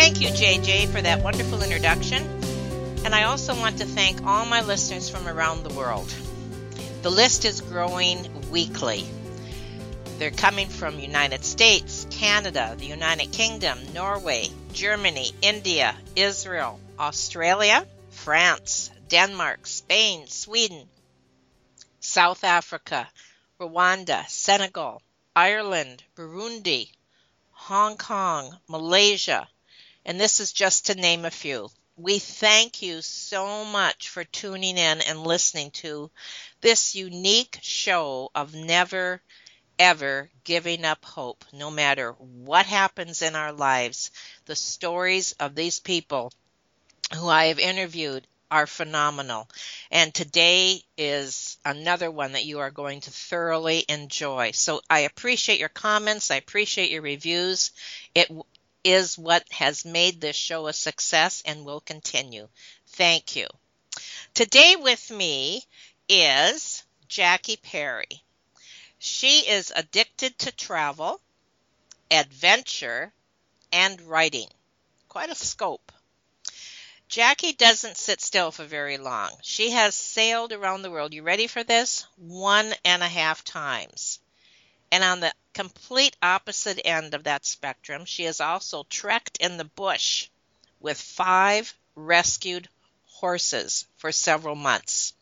Thank you, JJ, for that wonderful introduction. And I also want to thank all my listeners from around the world. The list is growing weekly. They're coming from United States, Canada, the United Kingdom, Norway, Germany, India, Israel, Australia, France, Denmark, Spain, Sweden, South Africa, Rwanda, Senegal, Ireland, Burundi, Hong Kong, Malaysia, and this is just to name a few. We thank you so much for tuning in and listening to this unique show of never ever giving up hope, no matter what happens in our lives. The stories of these people who I have interviewed are phenomenal. And today is another one that you are going to thoroughly enjoy. So I appreciate your comments. I appreciate your reviews. It is what has made this show a success and will continue. Thank you. Today with me is Jackie Perry. She is addicted to travel, adventure, and writing. Quite a scope. Jackie doesn't sit still for very long. She has sailed around the world. You ready for this? One and a half times. And on the complete opposite end of that spectrum, she has also trekked in the bush with five rescued horses for several months.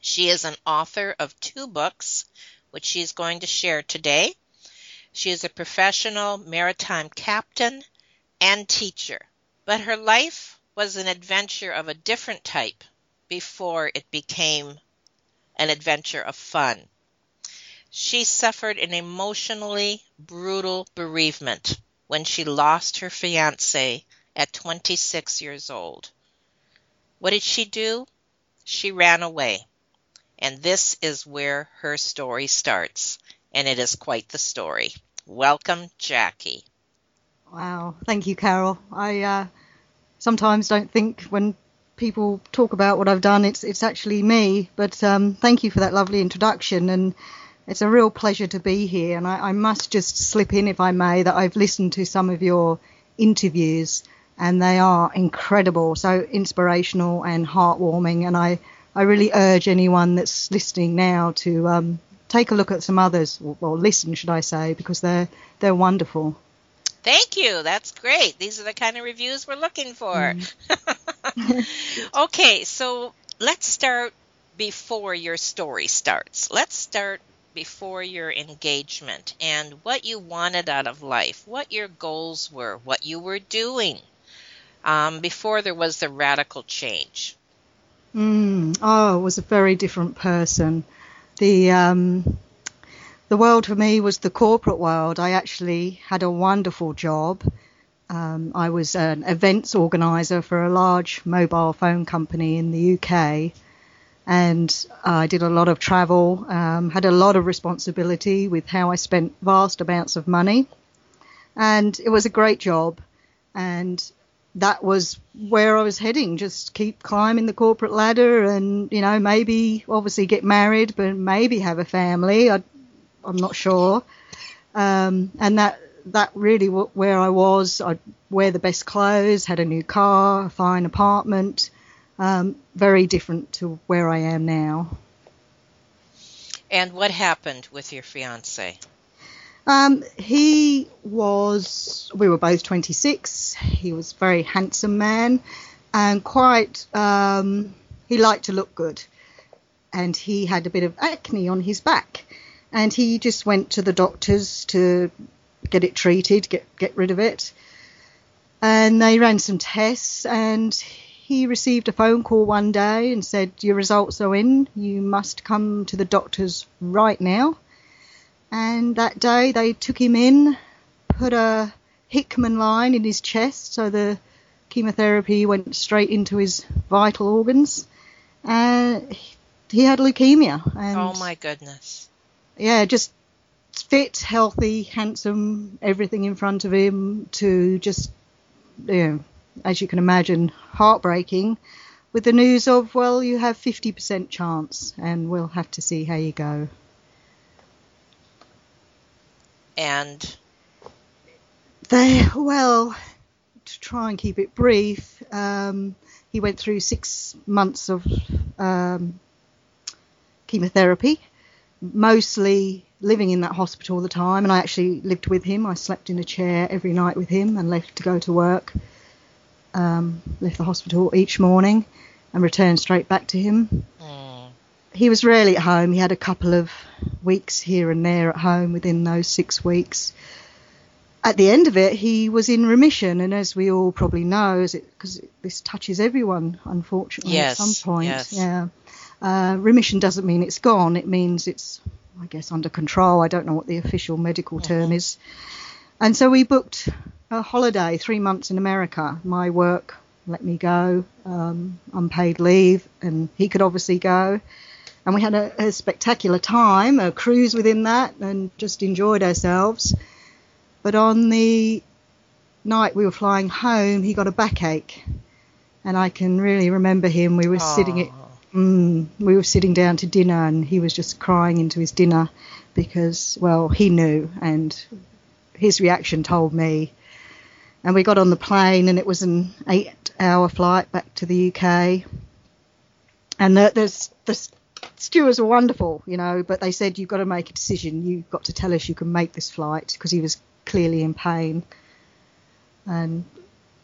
She is an author of two books, which she is going to share today. She is a professional maritime captain and teacher, but her life was an adventure of a different type before it became an adventure of fun. She suffered an emotionally brutal bereavement when she lost her fiance at 26 years old. What did she do? She ran away. And this is where her story starts. And it is quite the story. Welcome, Jackie. Wow. Thank you, Carol. I uh, sometimes don't think when people talk about what I've done, it's it's actually me. But um, thank you for that lovely introduction, and it's a real pleasure to be here. And I, I, must just slip in, if I may, that I've listened to some of your interviews, and they are incredible, so inspirational and heartwarming. And I I really urge anyone that's listening now to um, take a look at some others, or, or listen, should I say, because they're they're wonderful. Thank you. That's great. These are the kind of reviews we're looking for. Mm. okay, so let's start before your story starts. Let's start before your engagement and what you wanted out of life, what your goals were, what you were doing um, before there was the radical change. Mm, oh, I was a very different person. The um, the world for me was the corporate world. I actually had a wonderful job. Um, I was an events organizer for a large mobile phone company in the UK. And I did a lot of travel, um, had a lot of responsibility with how I spent vast amounts of money. And it was a great job. And that was where I was heading. Just keep climbing the corporate ladder and, you know, maybe obviously get married, but maybe have a family. I I'm not sure. Um, and that that really w- where I was. I'd wear the best clothes, had a new car, a fine apartment. Um, very different to where I am now. And what happened with your fiance? Um, he was, we were both 26. He was a very handsome man and quite, um, he liked to look good. And he had a bit of acne on his back. And he just went to the doctors to get it treated, get, get rid of it. And they ran some tests and he received a phone call one day and said, Your results are in. You must come to the doctors right now. And that day they took him in, put a Hickman line in his chest so the chemotherapy went straight into his vital organs. And he had leukemia. And oh my goodness. Yeah, just fit, healthy, handsome, everything in front of him to just, you know, as you can imagine, heartbreaking with the news of, well, you have 50% chance and we'll have to see how you go. And? They, well, to try and keep it brief, um, he went through six months of um, chemotherapy, mostly living in that hospital all the time. And I actually lived with him. I slept in a chair every night with him and left to go to work. Um, left the hospital each morning and returned straight back to him. Mm. He was rarely at home. He had a couple of weeks here and there at home within those six weeks at the end of it, he was in remission, and as we all probably know, because this touches everyone, unfortunately, yes, at some point. Yes. Yeah. Uh, remission doesn't mean it's gone. It means it's, I guess, under control. I don't know what the official medical mm-hmm. term is. And so we booked a holiday, three months in America. My work let me go, um, unpaid leave, and he could obviously go. And we had a, a spectacular time, a cruise within that, and just enjoyed ourselves. But on the night we were flying home, he got a backache, and I can really remember him. We were Aww. sitting at, mm, we were sitting down to dinner, and he was just crying into his dinner because, well, he knew, and his reaction told me. And we got on the plane, and it was an eight-hour flight back to the UK. And the, the, the stewards were wonderful, you know, but they said you've got to make a decision. You've got to tell us you can make this flight because he was clearly in pain. And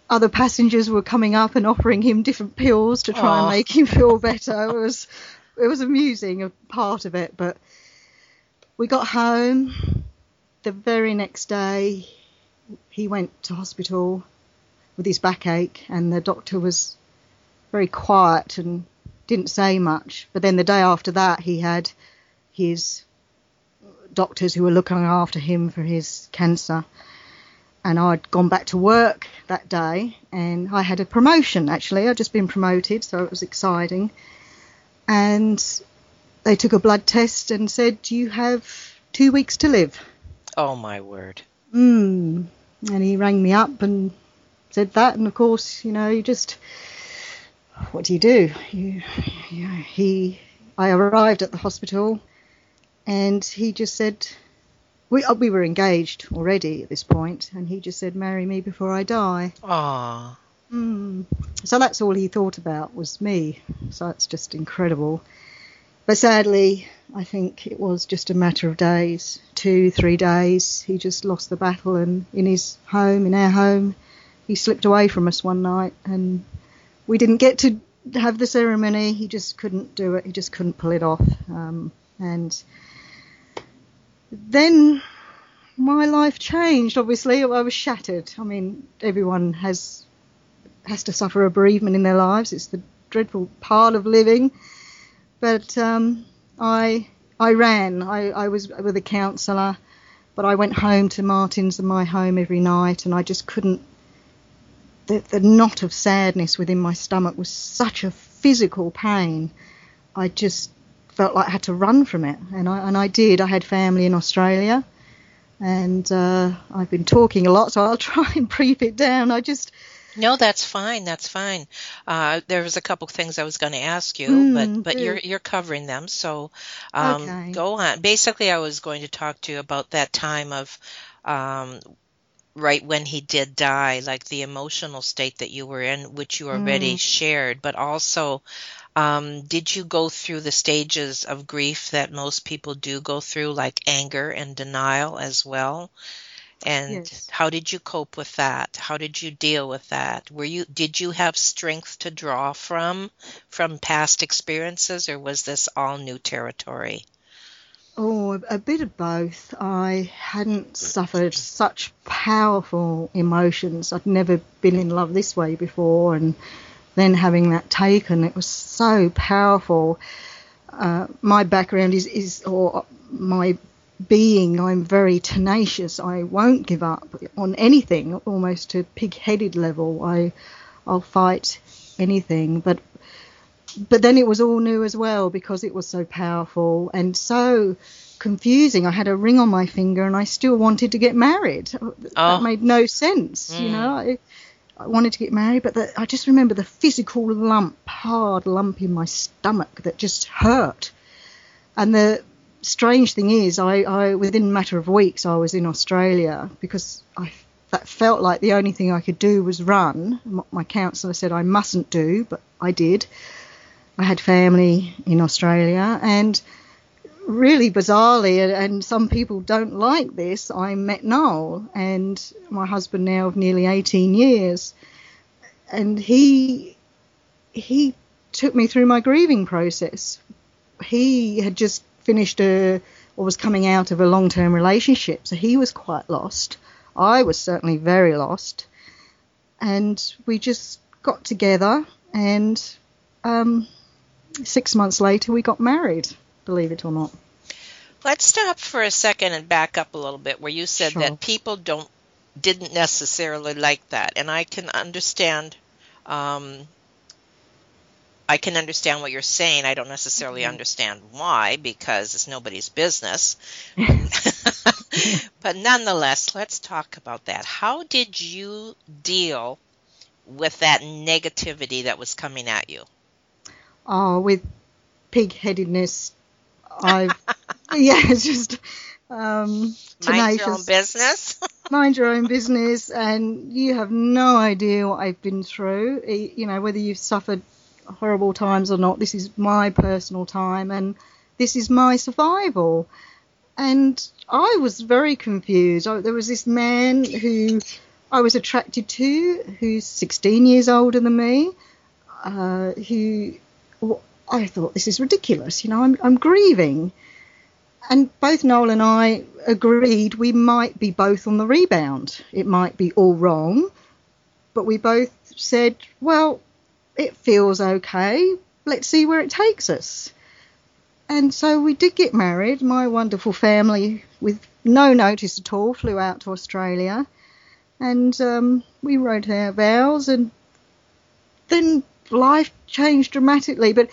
other passengers were coming up and offering him different pills to try Aww. and make him feel better. it was it was amusing a part of it, but we got home the very next day he went to hospital with his backache and the doctor was very quiet and didn't say much. But then the day after that he had his doctors who were looking after him for his cancer. And I'd gone back to work that day and I had a promotion actually. I'd just been promoted, so it was exciting. And they took a blood test and said, You have two weeks to live. Oh, my word. Mm. And he rang me up and said that. And of course, you know, you just, what do you do? You, you know, he, I arrived at the hospital and he just said, we, uh, we were engaged already at this point, and he just said, marry me before I die. Ah. Mm. So that's all he thought about was me. So it's just incredible. But sadly, I think it was just a matter of days, two, three days. He just lost the battle, and in his home, in our home, he slipped away from us one night, and we didn't get to have the ceremony. He just couldn't do it. He just couldn't pull it off. Um, and then my life changed. Obviously, I was shattered. I mean, everyone has has to suffer a bereavement in their lives. It's the dreadful part of living. But um, I I ran. I, I was with a counsellor, but I went home to Martin's and my home every night, and I just couldn't. The, the knot of sadness within my stomach was such a physical pain. I just felt like I had to run from it, and I and I did. I had family in Australia, and uh, I've been talking a lot, so I'll try and brief it down. I just no, that's fine. That's fine. Uh, there was a couple things I was going to ask you, mm, but but you're you're covering them, so um, okay. go on. Basically, I was going to talk to you about that time of. Um, right when he did die, like the emotional state that you were in, which you already mm. shared, but also Um, did you go through the stages of grief that most people do go through, like anger and denial as well? And Yes. how did you cope with that? How did you deal with that? Were you did you have strength to draw from from past experiences, or was this all new territory? Oh, a, bit of both. I hadn't suffered such powerful emotions. I'd never been in love this way before, and then having that taken, it was so powerful. Uh, my background is, is, or my being, I'm very tenacious. I won't give up on anything, almost to pig-headed level. I, I'll fight anything, but but then it was all new as well because it was so powerful and so confusing. I had a ring on my finger and I still wanted to get married. Oh. That made no sense, you Mm. know. I, I wanted to get married, but the, I just remember the physical lump, hard lump in my stomach that just hurt. And the strange thing is, I, I within a matter of weeks, I was in Australia because I that felt like the only thing I could do was run. My counsellor said I mustn't do, but I did. I had family in Australia, and really bizarrely, and, some people don't like this, I met Noel, and my husband now of nearly 18 years, and he he took me through my grieving process. He had just finished a or was coming out of a long-term relationship, so he was quite lost. I was certainly very lost, and we just got together and. Um, six months later we got married, believe it or not. Let's stop for a second and back up a little bit where you said Sure. that people don't didn't necessarily like that, and I can understand. Um, I can understand what you're saying. I don't necessarily understand why because it's nobody's business. but nonetheless, let's talk about that. How did you deal with that negativity that was coming at you? Oh, with pig-headedness, I've yeah, it's just um, Mind your own business. Mind your own business, and you have no idea what I've been through. You know whether you've suffered horrible times or not. This is my personal time, and this is my survival. And I was very confused. I, there was this man who I was attracted to, who's 16 years older than me, uh, who I thought this is ridiculous. You know, I'm, I'm grieving. And both Noel and I agreed we might be both on the rebound. It might be all wrong, but we both said, well, it feels okay. Let's see where it takes us. And so we did get married. My wonderful family, with no notice at all, flew out to Australia, and um, we wrote our vows. And then life changed dramatically. But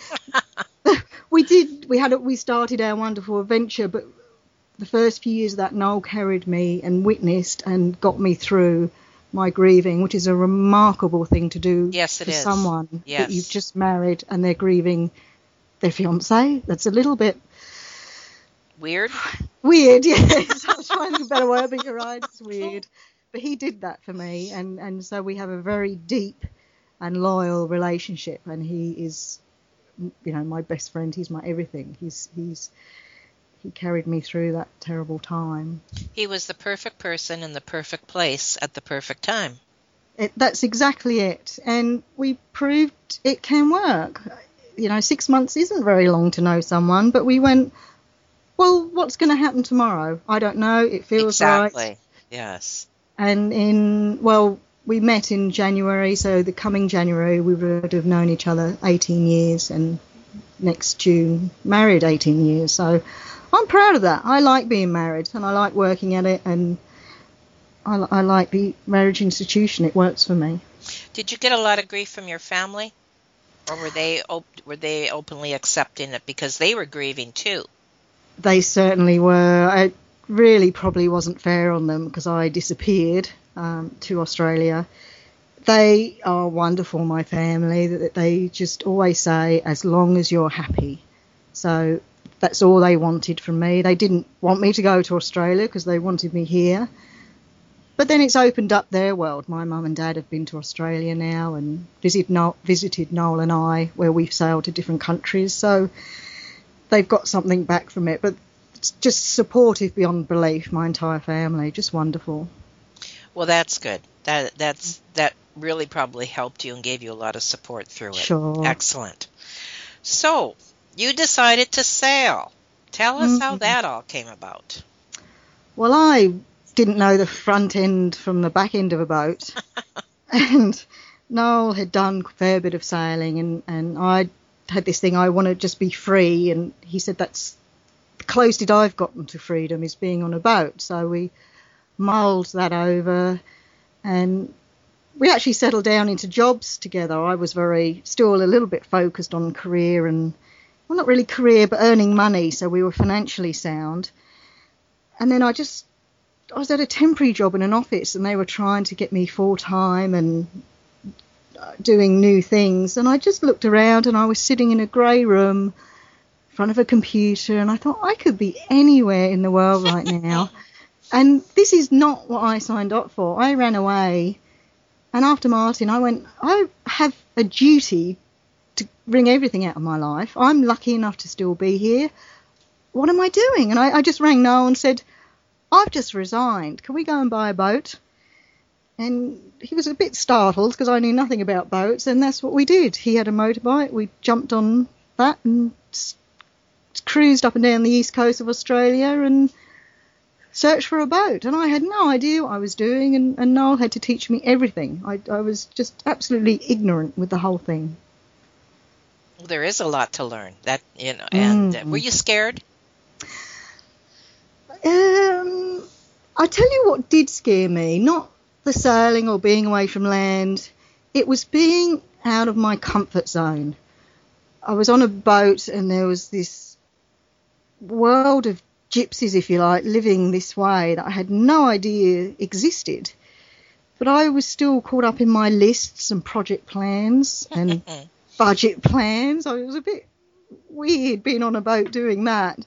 we did. We had. A, we started our wonderful adventure, but the first few years of that Noel carried me and witnessed and got me through my grieving, which is a remarkable thing to do Yes, it for is. someone Yes. that you've just married and they're grieving their fiance. That's a little bit Weird. weird. Yes, I was trying to think better word, but you're right. It's weird. But he did that for me, and and so we have a very deep and loyal relationship, and he is, you know, my best friend. He's my everything. He's he's he carried me through that terrible time. He was the perfect person in the perfect place at the perfect time. It, that's exactly it, and we proved it can work. You know, six months isn't very long to know someone, but we went. Well, what's going to happen tomorrow? I don't know. It feels right. exactly. Yes. And in, well, we met in January, so the coming January we would have known each other 18 years, and next June married 18 years. So I'm proud of that. I like being married, and I like working at it, and I, I like the marriage institution. It works for me. Did you get a lot of grief from your family, or were they op- were they openly accepting it because they were grieving too? They certainly were. I really probably wasn't fair on them because I disappeared um, to Australia. They are wonderful, my family. That They just always say, as long as you're happy. So that's all they wanted from me. They didn't want me to go to Australia because they wanted me here. but then it's opened up their world. My mum and dad have been to Australia now and visited Noel, visited Noel and I, where we've sailed to different countries. So they've got something back from it. But it's just supportive beyond belief. My entire family, just wonderful. Well, that's good. That that's that really probably helped you and gave you a lot of support through it. Sure. Excellent. So you decided to sail. Tell us mm-hmm. how that all came about. Well, I didn't know the front end from the back end of a boat. and Noel had done a fair bit of sailing, and, and I had this thing I want to just be free. And he said that's the closest I've gotten to freedom is being on a boat. So we mulled that over, and we actually settled down into jobs together. I was very still a little bit focused on career and well, not really career, but earning money. So we were financially sound. And then I just I was at a temporary job in an office and they were trying to get me full time and uh, doing new things. And I just looked around and I was sitting in a grey room in front of a computer and I thought I could be anywhere in the world right now. and this is not what I signed up for. I ran away. And after Martin, I went, I have a duty to bring everything out of my life. I'm lucky enough to still be here. What am I doing? And I, I just rang Noel and said, I've just resigned. Can we go and buy a boat? And he was a bit startled because I knew nothing about boats, and that's what we did. He had a motorbike. We jumped on that and cruised up and down the east coast of Australia and searched for a boat. And I had no idea what I was doing, and, and Noel had to teach me everything. I, I was just absolutely ignorant with the whole thing. There is a lot to learn. That you know, and mm. were you scared? Um, I tell you what did scare me, not the sailing or being away from land. It was being out of my comfort zone. I was on a boat and there was this world of gypsies, if you like, living this way that I had no idea existed. But I was still caught up in my lists and project plans and budget plans. I was a bit weird being on a boat doing that.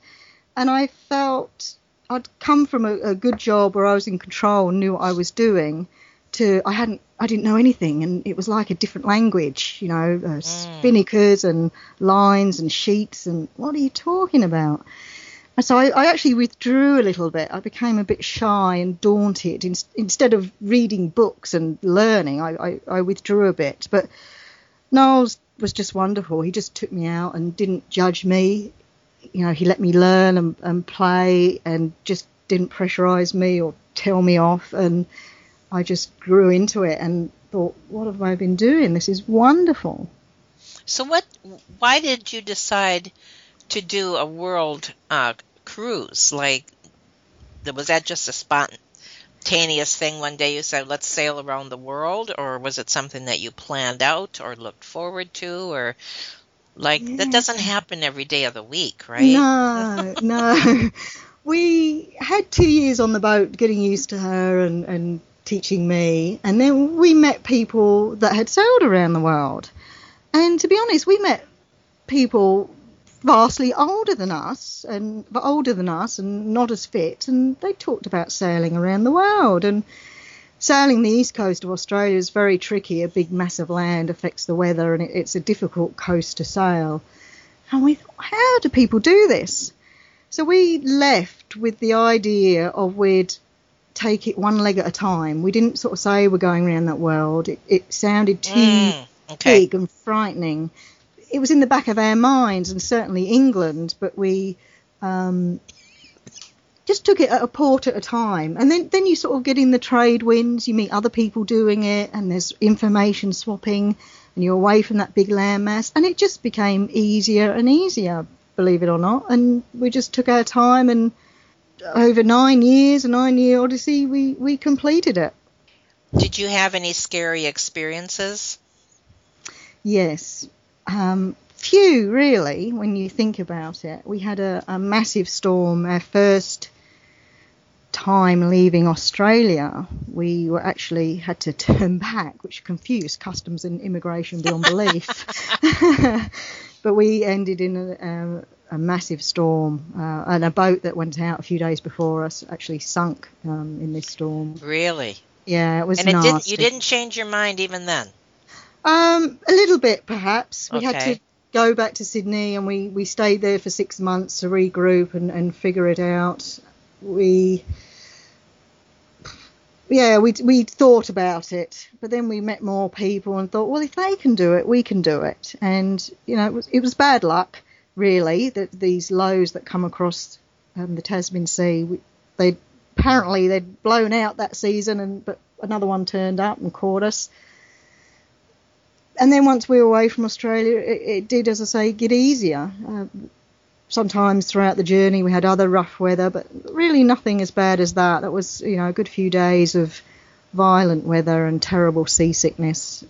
And I felt I'd come from a, a, good job where I was in control and knew what I was doing to I hadn't I didn't know anything and it was like a different language, you know, uh, mm. spinnakers and lines and sheets and what are you talking about? And so I, I, actually withdrew a little bit. I became a bit shy and daunted. In, instead of reading books and learning, I, I, I withdrew a bit. But Noel was just wonderful. He just took me out and didn't judge me you know, he let me learn and, and play and just didn't pressurize me or tell me off. And I just grew into it and thought, what have I been doing? This is wonderful. So, what? Why did you decide to do a world uh, cruise? Like, was that just a spontaneous thing? One day you said, "Let's sail around the world," or was it something that you planned out or looked forward to, or like yeah. that doesn't happen every day of the week, right? No, no. We had two years on the boat getting used to her and, and teaching me, and then we met people that had sailed around the world. And to be honest, we met people vastly older than us and but older than us and not as fit, and they talked about sailing around the world and sailing the east coast of Australia is very tricky. A big, mass of land affects the weather, and it, it's a difficult coast to sail. And we thought, how do people do this? So we left with the idea of we'd take it one leg at a time. We didn't sort of say we're going around that world. It, it sounded too mm, okay. big and frightening. It was in the back of our minds, and certainly England, but we um, just took it at a port at a time. And then, then you sort of get in the trade winds, you meet other people doing it, and there's information swapping, and you're away from that big landmass. And it just became easier and easier, believe it or not. And we just took our time, and over nine years, a nine year odyssey, we, we completed it. Did you have any scary experiences? Yes. Um, few, really, when you think about it. We had a, a massive storm, our first time leaving Australia, we were actually had to turn back, which confused customs and immigration beyond belief. but we ended in a, a massive storm, uh, and a boat that went out a few days before us actually sunk um, in this storm. Really? Yeah, it was And it nasty. didn't. You didn't change your mind even then. Um, a little bit, perhaps. We had to go back to Sydney, and we, we stayed there for six months to regroup and, and figure it out. We, yeah, we we thought about it, but then we met more people and thought, well, if they can do it, we can do it. And you know, it was it was bad luck, really, that these lows that come across um, the Tasman Sea, we- they apparently they'd blown out that season, and but another one turned up and caught us and then once we were away from Australia, it, it did, as I say, get easier. Uh, sometimes throughout the journey we had other rough weather, but really nothing as bad as that. That was, you know, a good few days of violent weather and terrible seasickness.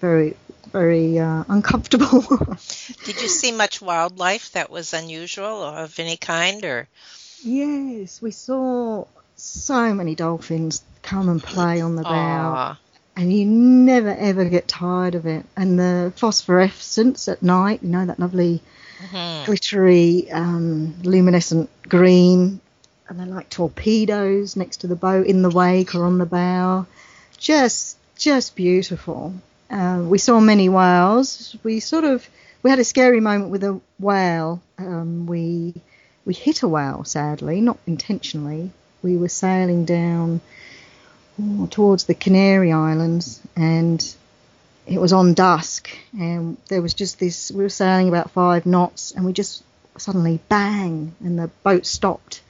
Very, very uh, uncomfortable. Did you see much wildlife that was unusual or of any kind, or yes, we saw so many dolphins come and play on the bow. Aw, and you never ever get tired of it. And the phosphorescence at night, you know, that lovely mhm. glittery, um, luminescent green, and they're like torpedoes next to the boat in the wake or on the bow. Just, just beautiful. Uh, we saw many whales. We sort of, we had a scary moment with a whale. Um, we, we hit a whale, sadly, not intentionally. We were sailing down towards the Canary Islands, and it was on dusk, and there was just this. We were sailing about five knots, and we just suddenly bang, and the boat stopped.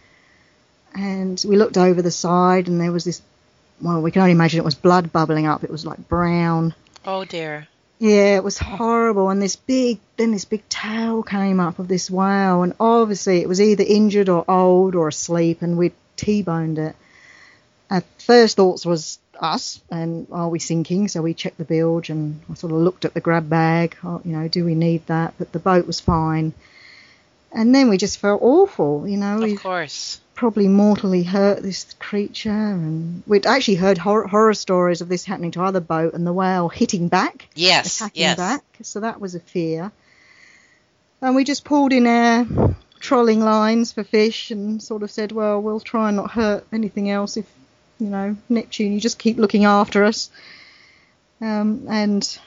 And we looked over the side, and there was this. Well, we can only imagine it was blood bubbling up. It was like brown. oh dear. Yeah, it was horrible. And this big, then this big tail came up of this whale, and obviously it was either injured or old or asleep, and we T-boned it. Our first thoughts was us, and are we sinking? So we checked the bilge, and I sort of looked at the grab bag. Oh, you know, do we need that? But the boat was fine. And then we just felt awful. You know, we Of course. probably mortally hurt this creature, and we'd actually heard hor- horror stories of this happening to other boat, and the whale hitting back Yes. attacking Yes. back. So that was a fear. And we just pulled in our trolling lines for fish and sort of said, well, we'll try and not hurt anything else if, you know, Neptune, you just keep looking after us. Um, and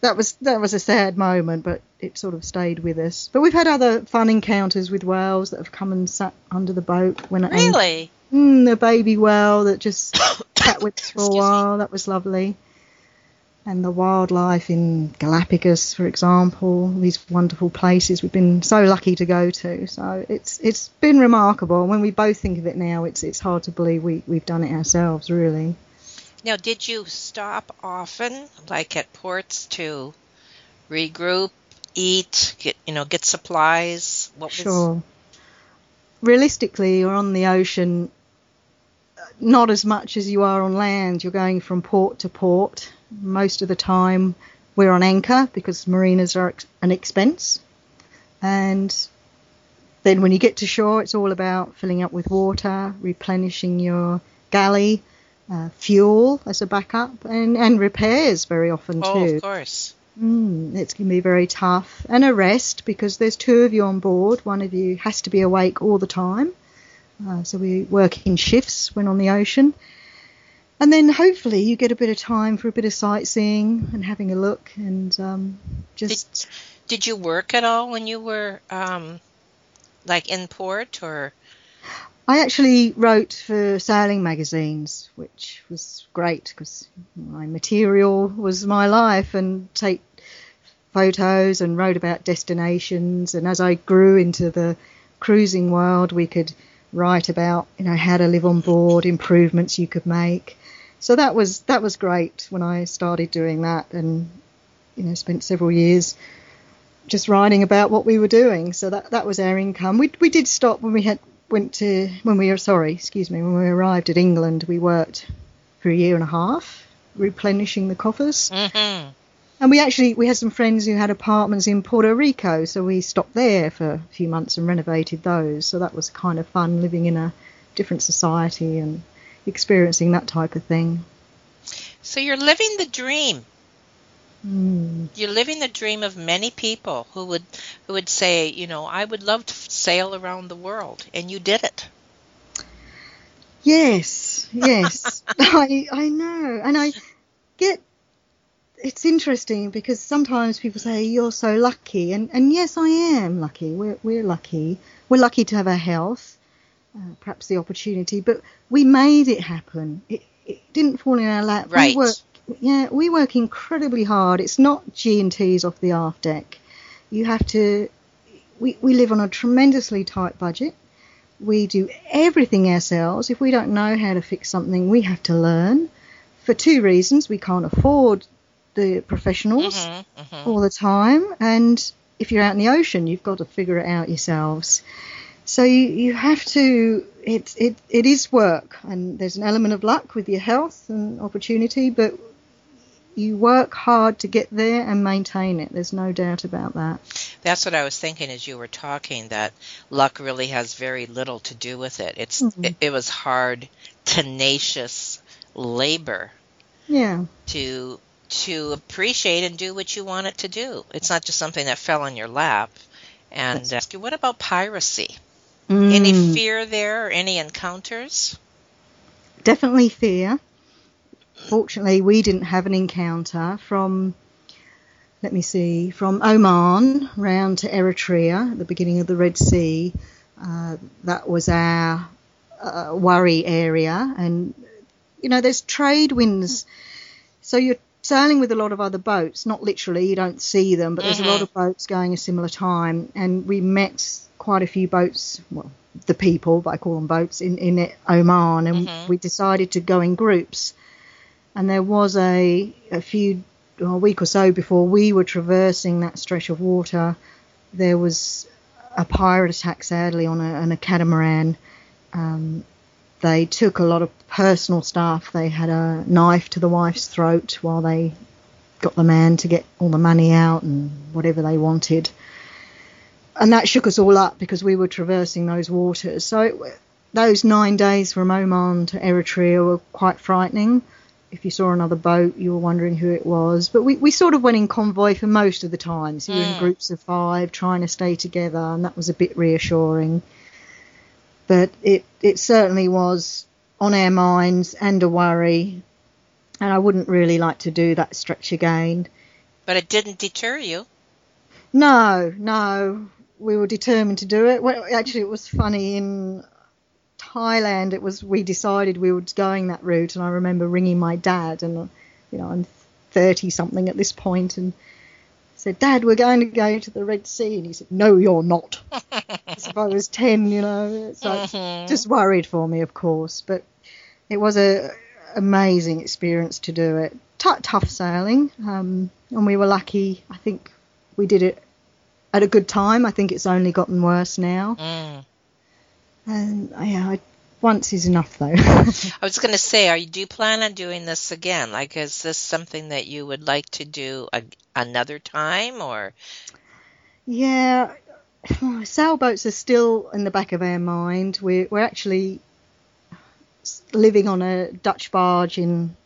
that was that was a sad moment, but it sort of stayed with us. But we've had other fun encounters with whales that have come and sat under the boat when and Really? Mm, the baby whale that just sat with us for a Excuse me. while. That was lovely. And the wildlife in Galapagos, for example, these wonderful places we've been so lucky to go to. So it's it's been remarkable. When we both think of it now, it's it's hard to believe we we've done it ourselves, really. Now, did you stop often, like at ports, to regroup, eat, get you know, get supplies? What was? Sure. Realistically, you're on the ocean uh, not as much as you are on land. You're going from port to port. Most of the time, we're on anchor because marinas are an expense. And then when you get to shore, it's all about filling up with water, replenishing your galley, uh, fuel as a backup, and, and repairs very often Oh, too. of course. Mm, it's going to be very tough. And a rest because there's two of you on board. One of you has to be awake all the time. Uh, so we work in shifts when on the ocean. And then hopefully you get a bit of time for a bit of sightseeing and having a look and um, just. Did you work at all when you were um, like in port or? I actually wrote for sailing magazines, which was great because my material was my life and take photos and wrote about destinations. And as I grew into the cruising world, we could write about you know how to live on board, improvements you could make. So that was that was great when I started doing that, and you know spent several years just writing about what we were doing. So that that was our income. We we did stop when we had went to when we were sorry, excuse me, when we arrived at England. We worked for a year and a half replenishing the coffers. Mm-hmm. And we actually we had some friends who had apartments in Puerto Rico, so we stopped there for a few months and renovated those. So that was kind of fun living in a different society and experiencing that type of thing. So you're living the dream. Mm. You're living the dream of many people who would who would say, you know, I would love to sail around the world, and you did it. Yes, yes, I I know, and I get. It's interesting because sometimes people say you're so lucky, and and yes, I am lucky. We're we're lucky. We're lucky to have our health, uh, perhaps the opportunity, but we made it happen. It, it didn't fall in our lap. Right. We work, yeah, we work incredibly hard. It's not G and T's off the aft deck. You have to. We we live on a tremendously tight budget we do everything ourselves. If we don't know how to fix something, we have to learn. For two reasons, we can't afford the professionals Mhm, mhm. all the time, and if you're out in the ocean, you've got to figure it out yourselves. So you, you have to. It, it it is work, and there's an element of luck with your health and opportunity, but you work hard to get there and maintain it. There's no doubt about that. That's what I was thinking as you were talking. That luck really has very little to do with it. It's Mhm. it, it was hard, tenacious labor Yeah. to to appreciate and do what you want it to do. It's not just something that fell on your lap. And ask you, what about piracy? Any Mm. fear there or any encounters? definitely fear. Fortunately, we didn't have an encounter from, let me see, from Oman round to Eritrea at the beginning of the Red Sea. Uh, that was our uh, worry area. And, you know, there's trade winds. So you're sailing with a lot of other boats, not literally, you don't see them, but there's a lot Mhm. of boats going a similar time. And we met quite a few boats, well, the people, but I call them boats, in, in Oman. And Mhm. we decided to go in groups. And there was a, a few, a week or so before we were traversing that stretch of water, there was a pirate attack, sadly, on a, on a catamaran. Um, they took a lot of personal stuff. They had a knife to the wife's throat while they got the man to get all the money out and whatever they wanted. And that shook us all up because we were traversing those waters. So it, those nine days from Oman to Eritrea were quite frightening. If you saw another boat, you were wondering who it was. But we, we sort of went in convoy for most of the time. So you were in Mm. groups of five, trying to stay together, and that was a bit reassuring. But it, it certainly was on our minds and a worry. And I wouldn't really like to do that stretch again. But it didn't deter you. No, no, we were determined to do it. Well, actually, it was funny in Thailand. It was we decided we were going that route, and I remember ringing my dad, and you know I'm thirty something at this point, and said, "Dad, we're going to go to the Red Sea," and he said, "No, you're not." As if I was ten, you know. So Mhm. just worried for me, of course, but it was a amazing experience to do it. T- tough sailing, um, and we were lucky. I think we did it at a good time. I think it's only gotten worse now. Mm. And yeah, I, once is enough though. I was going to say, are you do you plan on doing this again? Like, is this something that you would like to do a, another time, or yeah, sailboats are still in the back of our mind. We're we're actually living on a Dutch barge in.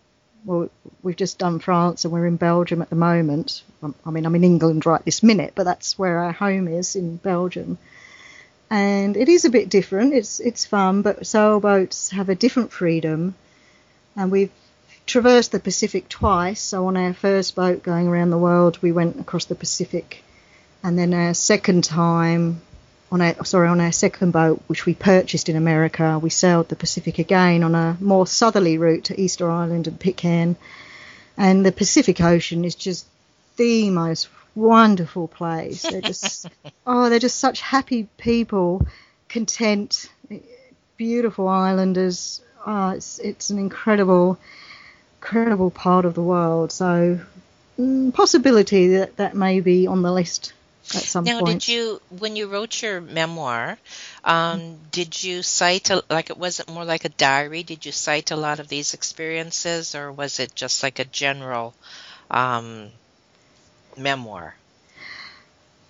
Well, we've just done France and we're in Belgium at the moment. Um, I mean, I'm in England right this minute, but that's where our home is in Belgium. And it is a bit different. It's it's fun, but sailboats have a different freedom. And we've traversed the Pacific twice. So on our first boat going around the world, we went across the Pacific, and then our second time on our sorry on our second boat, which we purchased in America, we sailed the Pacific again on a more southerly route to Easter Island and Pitcairn. And the Pacific Ocean is just the most wonderful place. They're just oh, they're just such happy people, content, beautiful islanders. Oh, it's it's an incredible, incredible part of the world. So mm, possibility that that may be on the list at some now point. did you when you wrote your memoir? Um, did you cite a, like it wasn't more like a diary? Did you cite a lot of these experiences, or was it just like a general um, memoir?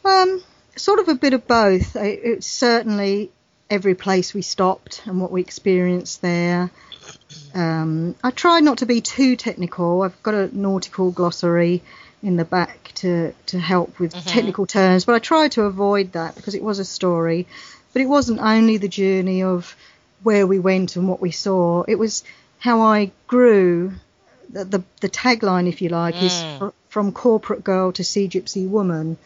Um, sort of a bit of both. It, it's certainly every place we stopped and what we experienced there. Um, I try not to be too technical. I've got a nautical glossary in the back to, to help with Mhm. technical terms, but I try to avoid that because it was a story. But it wasn't only the journey of where we went and what we saw, it was how I grew. The, the, the tagline, if you like, is Mm. fr- from corporate girl to sea gypsy woman.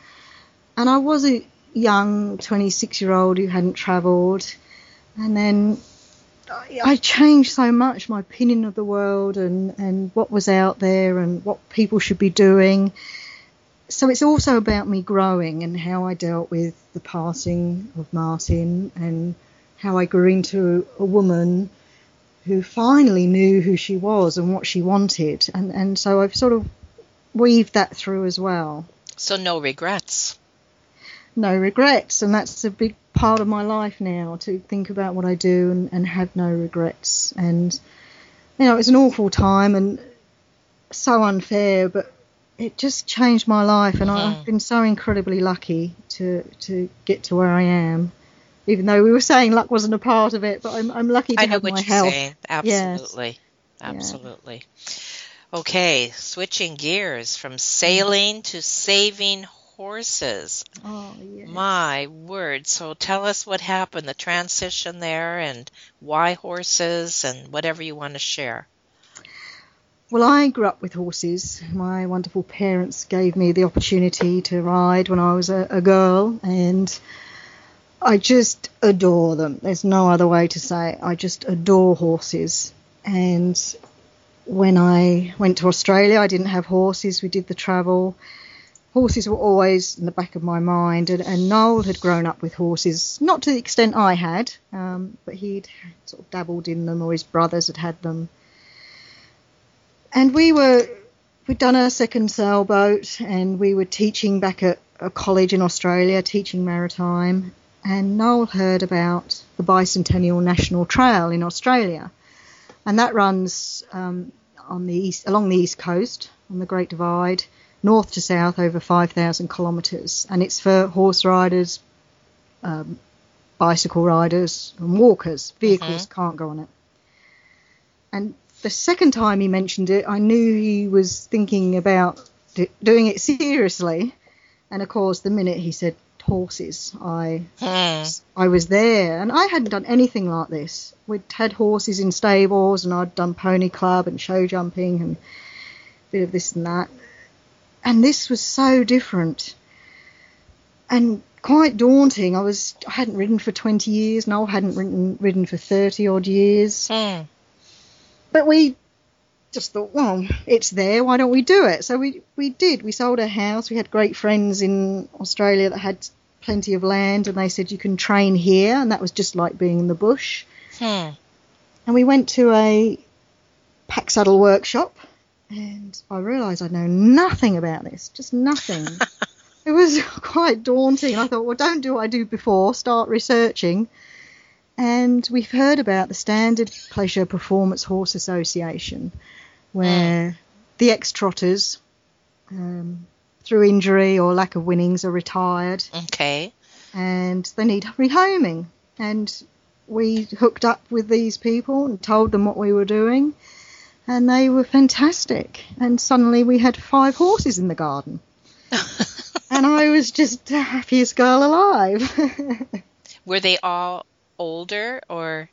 And I was a young 26 year old who hadn't travelled. And then I, changed so much my opinion of the world and, and what was out there and what people should be doing. So it's also about me growing and how I dealt with the passing of Martin and how I grew into a woman who finally knew who she was and what she wanted. And, and so I've sort of weaved that through as well So no regrets. no regrets, and that's a big part of my life now to think about what I do and, and have no regrets. And you know, it's an awful time and so unfair, but it just changed my life, and I, Mhm. I've been so incredibly lucky to to get to where I am. Even though we were saying luck wasn't a part of it, but I'm I'm lucky to I know have what my you're health. saying. Absolutely. Absolutely. Okay, switching gears from sailing to saving horses. Oh yeah. My word. So tell us what happened, the transition there, and why horses, and whatever you want to share. Well, I grew up with horses. My wonderful parents gave me the opportunity to ride when I was a, a girl, and I just adore them. There's no other way to say it. I just adore horses. And when I went to Australia, I didn't have horses. We did the travel. Horses were always in the back of my mind, and, and Noel had grown up with horses, not to the extent I had, um, but he'd sort of dabbled in them, or his brothers had had them and we were we'd done a second sailboat and we were teaching back at a college in Australia, teaching maritime, and Noel heard about the Bicentennial National Trail in Australia, and that runs um, on the east along the east coast on the Great Divide, north to south over 5,000 kilometres, and it's for horse riders, um, bicycle riders, and walkers. Vehicles can't go on it. And the second time he mentioned it, I knew he was thinking about d- doing it seriously. And of course, the minute he said horses, I Hmm. I was there, and I hadn't done anything like this. We'd had horses in stables, and I'd done pony club and show jumping and a bit of this and that. And this was so different and quite daunting. I was I hadn't ridden for 20 years. Noel hadn't ridden ridden for 30 odd years. Hmm. But we just thought, well, it's there. Why don't we do it? So we we did. We sold a house. We had great friends in Australia that had plenty of land, and they said you can train here, and that was just like being in the bush. Hmm. And we went to a pack saddle workshop, and I realised I know nothing about this, just nothing. it was quite daunting. I thought, well, don't do what I do before, start researching. And we've heard about the Standard Pleasure Performance Horse Association, where the ex trotters, um, through injury or lack of winnings, are retired Okay. and they need rehoming. And we hooked up with these people and told them what we were doing, and they were fantastic. And suddenly we had five horses in the garden, and I was just the happiest girl alive. Were they all older or?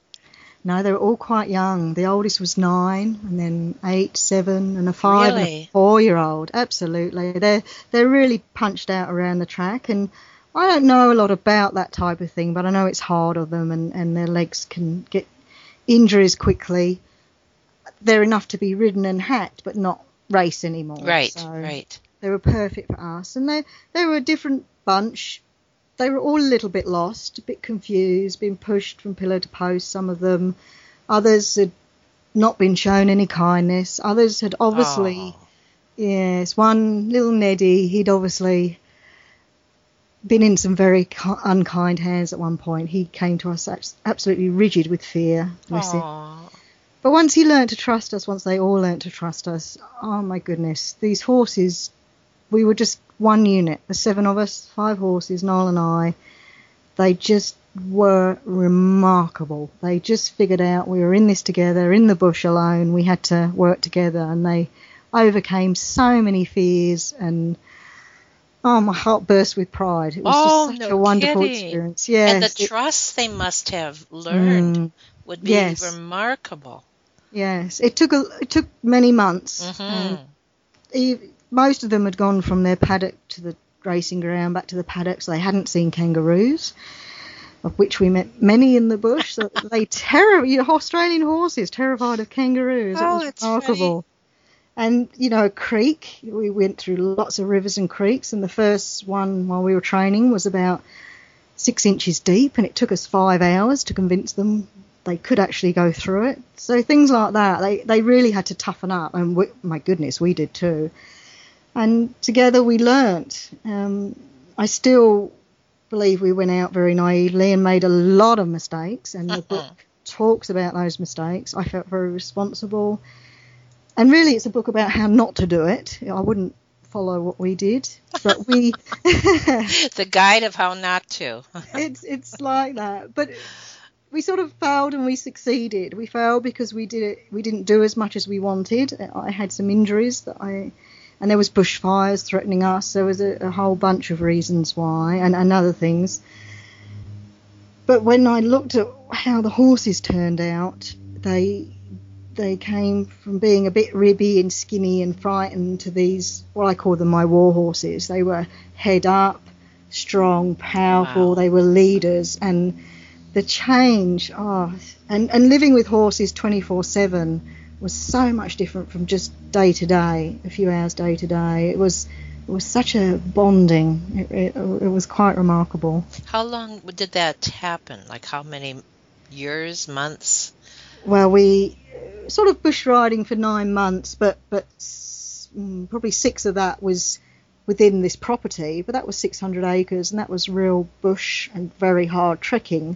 No, they were all quite young. The oldest was nine, and then eight, seven, and a five and a four-year-old. Absolutely, they're they're really punched out around the track, and I don't know a lot about that type of thing, but I know it's hard on them, and and their legs can get injuries quickly. They're enough to be ridden and hacked, but not race anymore. Right. So Right. They were perfect for us, and they they were a different bunch. They were all a little bit lost, a bit confused, being pushed from pillar to post. Some of them, others had not been shown any kindness. Others had obviously, Aw. yes, one little Neddy, he'd obviously been in some very unkind hands at one point. He came to us absolutely rigid with fear. bless him. But once he learnt to trust us, once they all learnt to trust us, oh my goodness, these horses, we were just one unit, the seven of us, five horses, Noel and I. They just were remarkable. They just figured out we were in this together, in the bush alone. We had to work together, and they overcame so many fears. And oh, my heart burst with pride. It was Oh, just such no a wonderful kidding. experience. Yes, and the it- trust they must have learned Mm, would be yes. remarkable. yes. It took a, it took many months. hmm e- most of them had gone from their paddock to the racing ground back to the paddock, so they hadn't seen kangaroos, of which we met many in the bush. So they terror you know, Australian horses terrified of kangaroos. Oh, it was oh, that's remarkable. And you know, a creek. We went through lots of rivers and creeks, and the first one while we were training was about six inches deep, and it took us five hours to convince them they could actually go through it. So things like that, they they really had to toughen up, and we, my goodness, we did too. And together we learnt. Um, I still believe we went out very naively and made a lot of mistakes, and the book talks about those mistakes. I felt very responsible, and really, it's a book about how not to do it. I wouldn't follow what we did, but we. The guide of how not to. it's it's like that. But we sort of failed and we succeeded. We failed because we did it. We didn't do as much as we wanted. I had some injuries that I, and there was bushfires threatening us. There was a, a whole bunch of reasons why, and, and other things. But when I looked at how the horses turned out, they they came from being a bit ribby and skinny and frightened to these what I call them my war horses. They were head up, strong, powerful. Wow. They were leaders, and the change. Oh, and and living with horses 24/7 was so much different from just day to day, a few hours day to day. It was it was such a bonding. It, it, it was quite remarkable. How long did that happen? Like how many years, months? Well, we uh, sort of bush riding for nine months, but but mm, probably six of that was within this property. But that was 600 acres, and that was real bush and very hard trekking.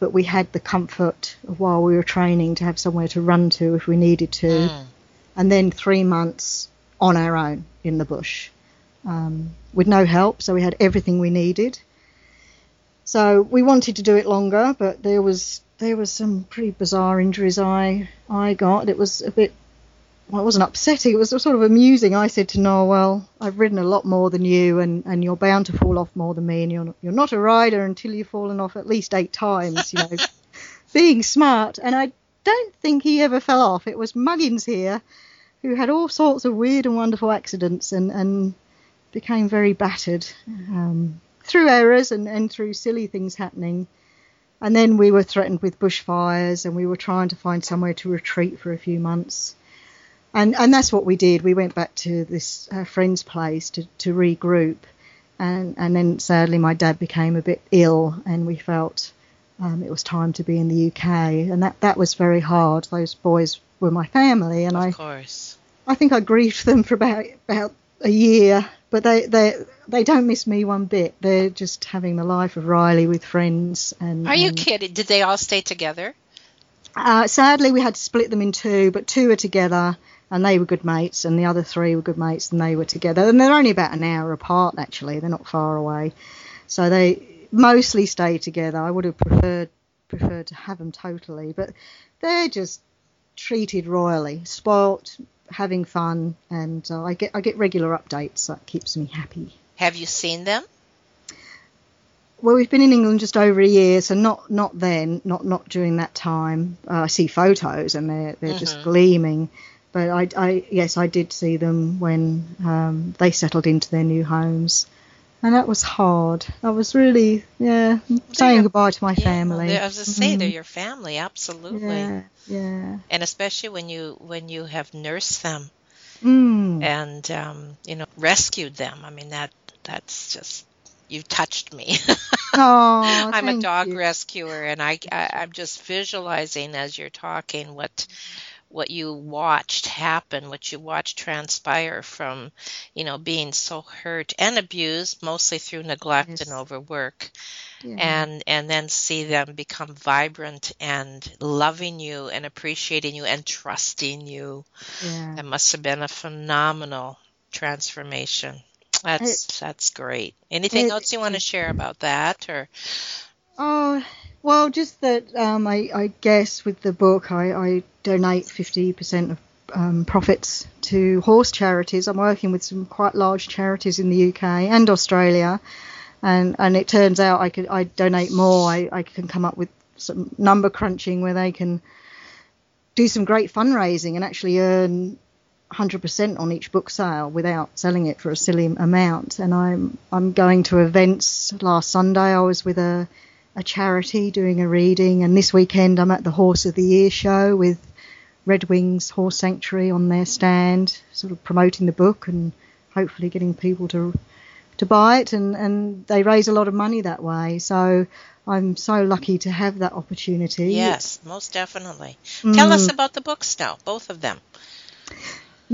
But we had the comfort while we were training to have somewhere to run to if we needed to, Mm. and then three months on our own in the bush um, with no help. So we had everything we needed. So we wanted to do it longer, but there was there was some pretty bizarre injuries I I got. It was a bit well, it wasn't upsetting. It was sort of amusing. I said to Noel, "Well, I've ridden a lot more than you, and, and you're bound to fall off more than me, and you're not, you're not a rider until you've fallen off at least eight times." You know, being smart. And I don't think he ever fell off. It was Muggins here, who had all sorts of weird and wonderful accidents, and and became very battered um, through errors and, and through silly things happening. And then we were threatened with bushfires, and we were trying to find somewhere to retreat for a few months. And and that's what we did. We went back to this uh, friend's place to, to regroup, and and then sadly my dad became a bit ill, and we felt um, it was time to be in the UK, and that that was very hard. Those boys were my family, and Of I course. I think I grieved them for about about a year, but they they they don't miss me one bit. They're just having the life of Riley with friends. And Are you and, kidding? Did they all stay together? Uh, sadly, we had to split them in two, but two are together, and they were good mates, and the other three were good mates, and they were together. And they're only about an hour apart, actually. They're not far away, so they mostly stay together. I would have preferred preferred to have them totally, but they're just treated royally, spoilt, having fun, and uh, I get I get regular updates. So That keeps me happy. Have you seen them? Well, we've been in England just over a year, so not not then, not not during that time. Uh, I see photos and they're they're just Mhm. gleaming. But I, I yes, I did see them when um, they settled into their new homes, and that was hard. I was really yeah saying goodbye to my Yeah, family. they're- I was to say they're Mhm. your family, absolutely. yeah yeah And especially when you when you have nursed them mm. and um, you know rescued them. I mean that that's just you touched me. Oh, I'm a dog you. rescuer, and I, I I'm just visualizing as you're talking what what you watched happen, what you watched transpire from, you know, being so hurt and abused, mostly through neglect Yes. and overwork, Yeah. and and then see them become vibrant and loving you and appreciating you and trusting you. yeah. That must have been a phenomenal transformation. That's that's great. Anything it- else you want to share about that or Oh, well, just that um, I, I guess with the book, I, I donate 50% of um, profits to horse charities. I'm working with some quite large charities in the UK and Australia, and and it turns out I could I donate more. I, I can come up with some number crunching where they can do some great fundraising and actually earn 100% on each book sale without selling it for a silly amount. And I'm I'm going to events. Last Sunday I was with a a charity doing a reading, and this weekend I'm at the Horse of the Year show with Redwings Horse Sanctuary on their stand, sort of promoting the book and hopefully getting people to to buy it, and and they raise a lot of money that way. So I'm so lucky to have that opportunity. Yes, most definitely. Mm. Tell us about the books now, both of them.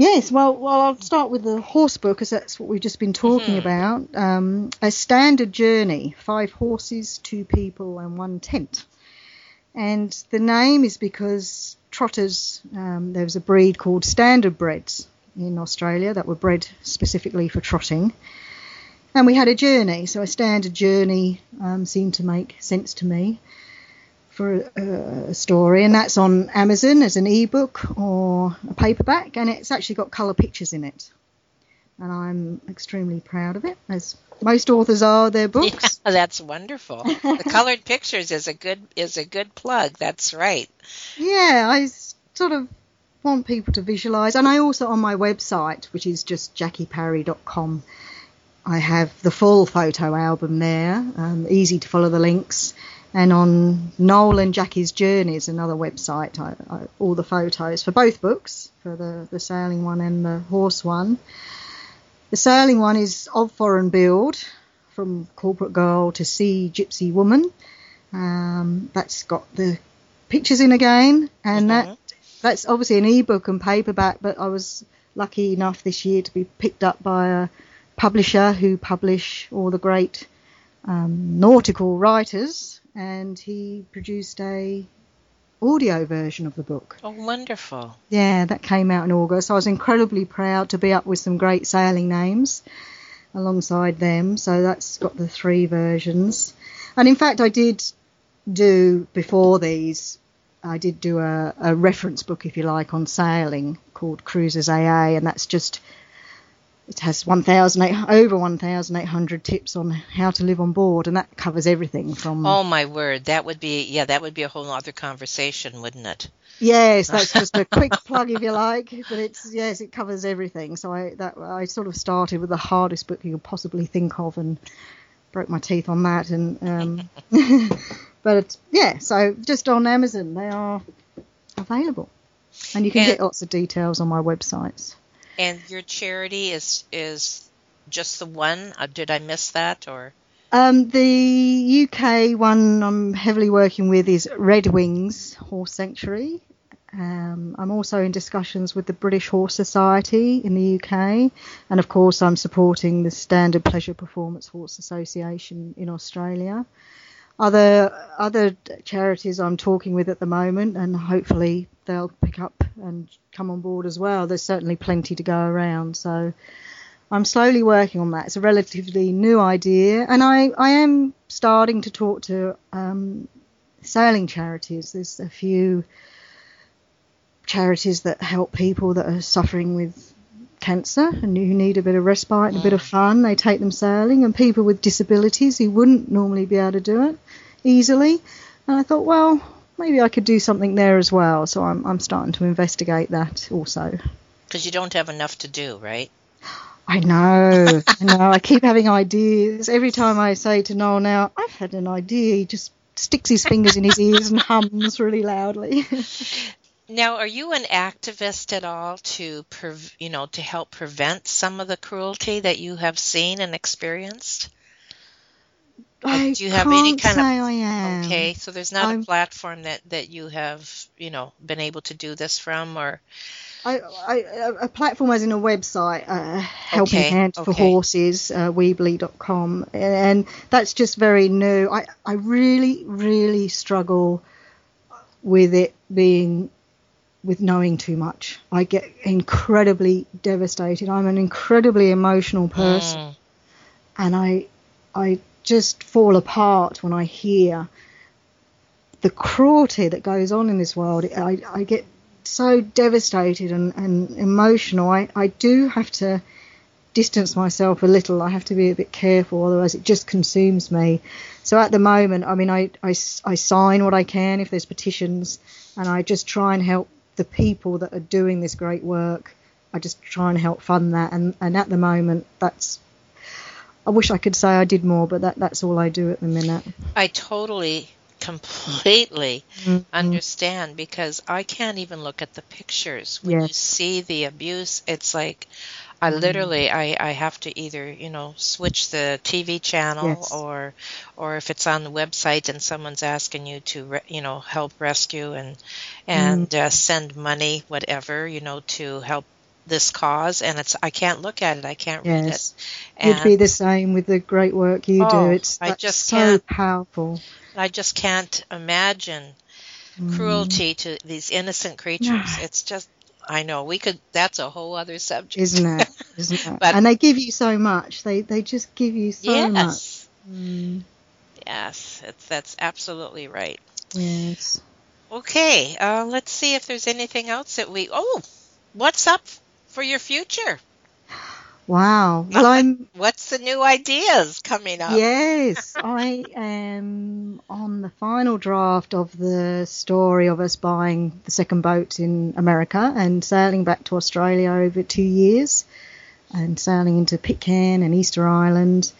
Yes, well, well, I'll start with the horse book, because that's what we've just been talking mm-hmm. about. Um, a standard journey: five horses, two people, and one tent. And the name is because trotters. Um, there was a breed called standard breds in Australia that were bred specifically for trotting. And we had a journey, so a standard journey um, seemed to make sense to me for a, a, story, and that's on Amazon as an ebook or a paperback, and it's actually got colour pictures in it. And I'm extremely proud of it, as most authors are their books. Yeah, that's wonderful. the colored pictures is a good is a good plug. That's right. Yeah, I sort of want people to visualize, and I also on my website, which is just jackieparry.com. I have the full photo album there, um, easy to follow the links and on Noel and Jackie's Journeys, another website, I, I, all the photos for both books, for the, the sailing one and the horse one. The sailing one is of foreign build, from corporate girl to sea gypsy woman. Um, that's got the pictures in again, and that that's obviously an ebook and paperback. But I was lucky enough this year to be picked up by a publisher who publish all the great um, nautical writers and he produced a audio version of the book. Oh, wonderful. Yeah, that came out in August. I was incredibly proud to be up with some great sailing names alongside them. So that's got the three versions. And in fact, I did do before these, I did do a, a reference book, if you like, on sailing called Cruisers AA, and that's just it has 1,000 over 1,800 tips on how to live on board, and that covers everything from. Oh my word, that would be yeah, that would be a whole other conversation, wouldn't it? Yes, that's just a quick plug if you like, but it's yes, it covers everything. So I that I sort of started with the hardest book you could possibly think of, and broke my teeth on that, and um, but it's yeah, so just on Amazon they are available, and you can and, get lots of details on my websites. And your charity is is just the one? Uh, did I miss that or? Um, the UK one I'm heavily working with is Redwings Horse Sanctuary. Um, I'm also in discussions with the British Horse Society in the UK, and of course I'm supporting the Standard Pleasure Performance Horse Association in Australia. Other other charities I'm talking with at the moment, and hopefully they'll pick up and come on board as well. There's certainly plenty to go around, so I'm slowly working on that. It's a relatively new idea, and I, I am starting to talk to um, sailing charities. There's a few charities that help people that are suffering with cancer and who need a bit of respite and a bit of mm. fun. They take them sailing, and people with disabilities who wouldn't normally be able to do it easily. And I thought, well, maybe I could do something there as well. So I'm I'm starting to investigate that also. Because you don't have enough to do, right? I know, I know. I keep having ideas. Every time I say to Noel now, I've had an idea, he just sticks his fingers in his ears and hums really loudly. now, are you an activist at all to, you know, to help prevent some of the cruelty that you have seen and experienced? I do you have any kind of I am. okay? So there's not I'm, a platform that that you have you know been able to do this from, or I, I, a platform as in a website, uh, Helping okay, Hand for. Horses, uh, Weebly.com, and that's just very new. I, I really, really struggle with it being with knowing too much. I get incredibly devastated. I'm an incredibly emotional person, mm. and I, I just fall apart when I hear the cruelty that goes on in this world. I, I get so devastated and, and emotional. I, I do have to distance myself a little. I have to be a bit careful, otherwise it just consumes me. So at the moment, I mean, I, I, I sign what I can if there's petitions, and I just try and help the people that are doing this great work. I just try and help fund that, and, and at the moment, that's. I wish I could say I did more, but that, that's all I do at the minute. I totally completely mm-hmm. understand because I can't even look at the pictures. When yes. you see the abuse, it's like I mm-hmm. literally I, I have to either you know switch the TV channel yes. or or if it's on the website and someone's asking you to re, you know help rescue and and mm. uh, send money whatever you know to help this cause and it's I can't look at it I can't yes. read it. And You'd be the same with the great work you oh, do. It's I just so powerful. I just can't imagine mm. cruelty to these innocent creatures. it's just I know we could. That's a whole other subject, isn't it? Isn't it? but, and they give you so much. They they just give you so yes. much. Mm. Yes, it's, that's absolutely right. Yes. Okay, uh, let's see if there's anything else that we. Oh, what's up for your future? Wow. Well, I'm. What's the new ideas coming up? Yes, I am on the final draft of the story of us buying the second boat in America and sailing back to Australia over two years, and sailing into Pitcairn and Easter Island,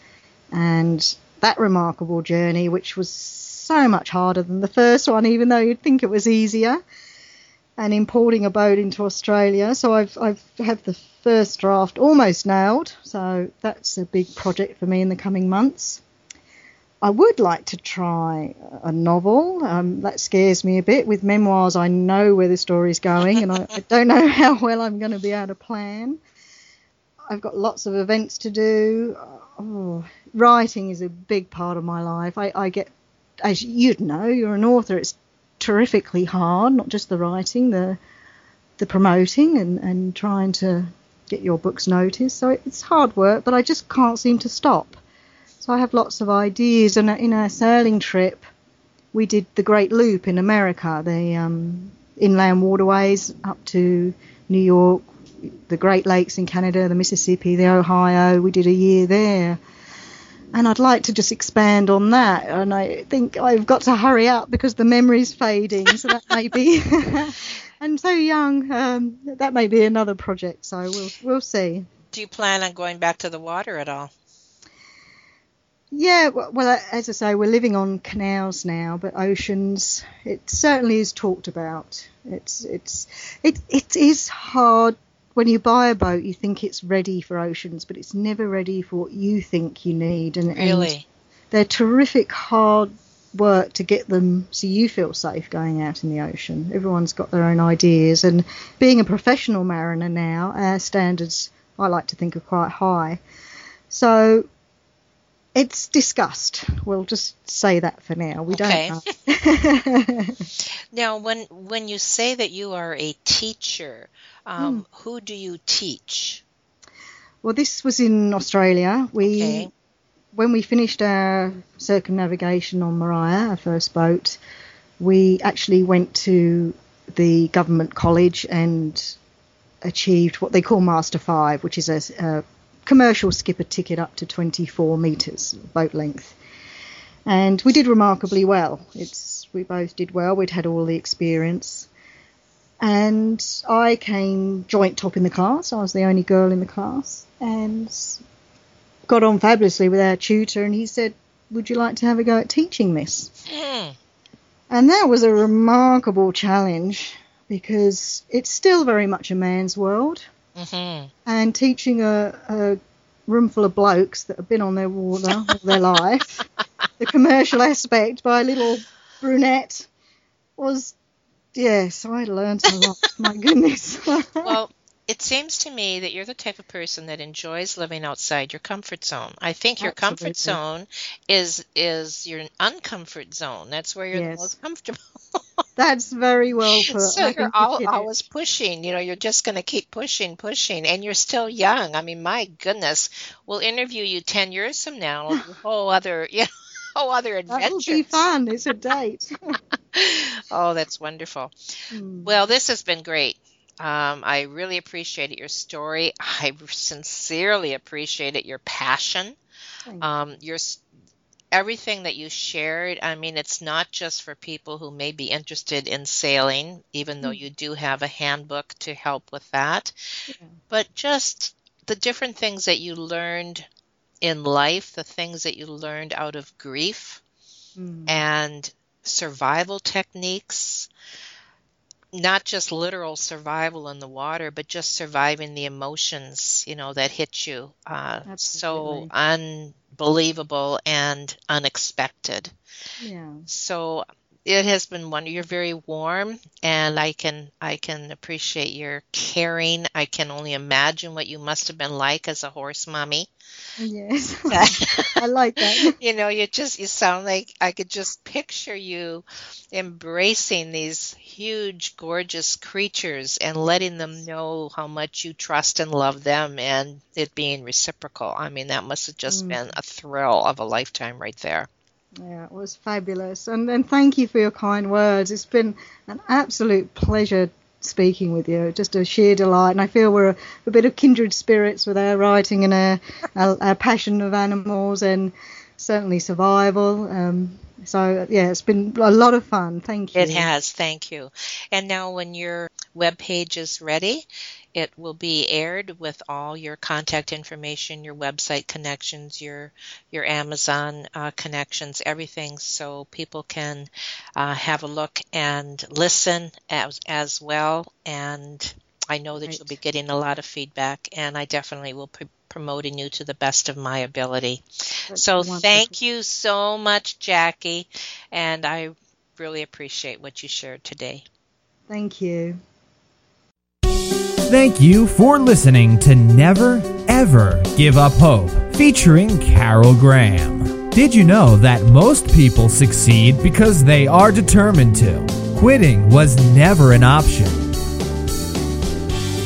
and that remarkable journey, which was so much harder than the first one, even though you'd think it was easier and importing a boat into Australia. So I've I've have the first draft almost nailed. So that's a big project for me in the coming months. I would like to try a novel. Um, that scares me a bit. With memoirs, I know where the story's going, and I, I don't know how well I'm going to be able to plan. I've got lots of events to do. Oh, writing is a big part of my life. I, I get, as you'd know, you're an author. It's terrifically hard, not just the writing, the the promoting and, and trying to get your books noticed. So it's hard work, but I just can't seem to stop. So I have lots of ideas. And in our sailing trip, we did the Great Loop in America, the um, inland waterways up to New York, the Great Lakes in Canada, the Mississippi, the Ohio. We did a year there and I'd like to just expand on that. And I think I've got to hurry up because the memory's fading. So that may be, and so young, um, that may be another project. So we'll we'll see. Do you plan on going back to the water at all? Yeah, well, as I say, we're living on canals now, but oceans, it certainly is talked about. It's it's it it is hard when you buy a boat, you think it's ready for oceans, but it's never ready for what you think you need. And, really? and they're terrific hard work to get them so you feel safe going out in the ocean. Everyone's got their own ideas, and being a professional mariner now, our standards I like to think are quite high. So it's discussed. We'll just say that for now. We okay. don't know. now, when when you say that you are a teacher, um, hmm. who do you teach? Well, this was in Australia. We okay. when we finished our circumnavigation on Maria, our first boat, we actually went to the government college and achieved what they call Master Five, which is a, a commercial skipper ticket up to 24 metres boat length. And we did remarkably well. It's we both did well. We'd had all the experience. And I came joint top in the class. I was the only girl in the class and got on fabulously with our tutor. And he said, Would you like to have a go at teaching this? Mm. And that was a remarkable challenge because it's still very much a man's world. Mm-hmm. And teaching a, a room full of blokes that have been on their water all their life, the commercial aspect by a little brunette was, yes, I learned a lot. My goodness. well, it seems to me that you're the type of person that enjoys living outside your comfort zone. I think your Absolutely. comfort zone is is your uncomfort zone. That's where you're yes. the most comfortable. That's very well put. So you're all, always pushing. You know, you're just going to keep pushing, pushing, and you're still young. I mean, my goodness, we'll interview you ten years from now. A whole other, you know, whole other adventure. That will be fun. It's a date. oh, that's wonderful. Mm. Well, this has been great. Um, I really appreciated your story. I sincerely appreciated your passion. Um, your everything that you shared. I mean, it's not just for people who may be interested in sailing, even mm-hmm. though you do have a handbook to help with that, yeah. but just the different things that you learned in life, the things that you learned out of grief, mm-hmm. and survival techniques not just literal survival in the water, but just surviving the emotions, you know, that hit you. Uh, so unbelievable and unexpected. Yeah. So it has been one. You're very warm, and I can I can appreciate your caring. I can only imagine what you must have been like as a horse mommy. Yes, I like that. you know, you just you sound like I could just picture you embracing these huge, gorgeous creatures and letting them know how much you trust and love them, and it being reciprocal. I mean, that must have just mm. been a thrill of a lifetime right there. Yeah, it was fabulous. And thank you for your kind words. It's been an absolute pleasure speaking with you. Just a sheer delight. And I feel we're a, a bit of kindred spirits with our writing and our, our, our passion of animals and certainly survival. Um, so, yeah, it's been a lot of fun. Thank you. It has. Thank you. And now, when your web page is ready, it will be aired with all your contact information, your website connections, your your Amazon uh, connections, everything, so people can uh, have a look and listen as as well. And I know that right. you'll be getting a lot of feedback, and I definitely will be promoting you to the best of my ability. That's so wonderful. thank you so much, Jackie, and I really appreciate what you shared today. Thank you. Thank you for listening to Never Ever Give Up Hope, featuring Carol Graham. Did you know that most people succeed because they are determined to? Quitting was never an option.